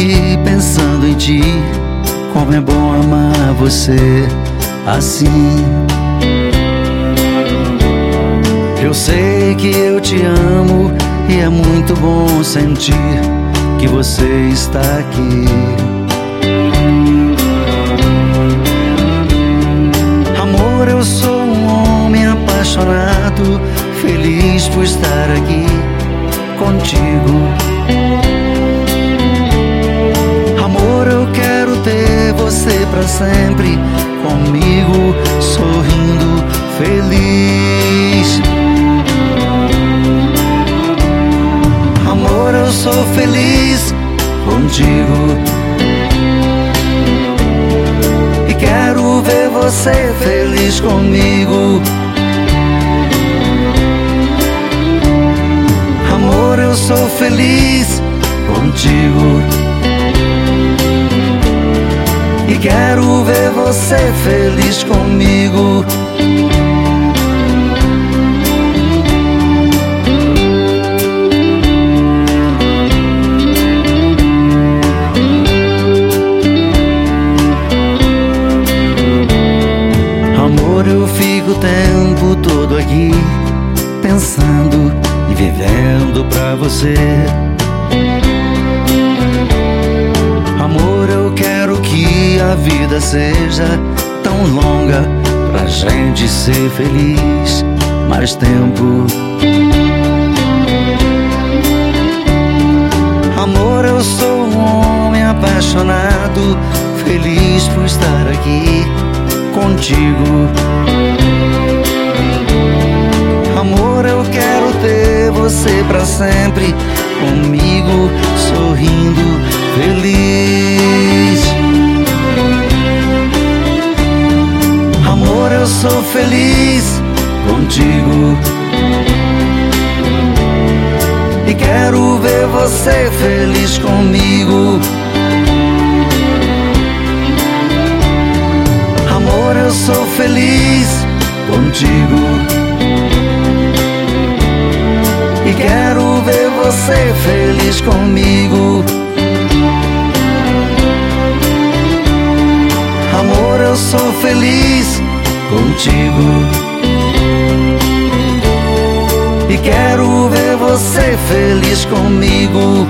aqui pensando em ti. Como é bom amar você assim. Eu sei que eu te amo e é muito bom sentir que você está aqui. Amor, eu sou um homem apaixonado, feliz por estar aqui contigo. Você para sempre comigo, sorrindo, feliz. Amor, eu sou feliz contigo. E quero ver você feliz comigo. Amor, eu sou feliz contigo. Quero ver você feliz comigo. Amor, eu fico o tempo todo aqui pensando e vivendo pra você. Seja tão longa pra gente ser feliz mais tempo. Amor, eu sou um homem apaixonado, feliz por estar aqui contigo. Amor, eu quero ter você pra sempre comigo, sorrindo, sou feliz contigo. E quero ver você feliz comigo. Amor, eu sou feliz contigo. E quero ver você feliz comigo. Amor, eu sou feliz contigo. E quero ver você feliz comigo.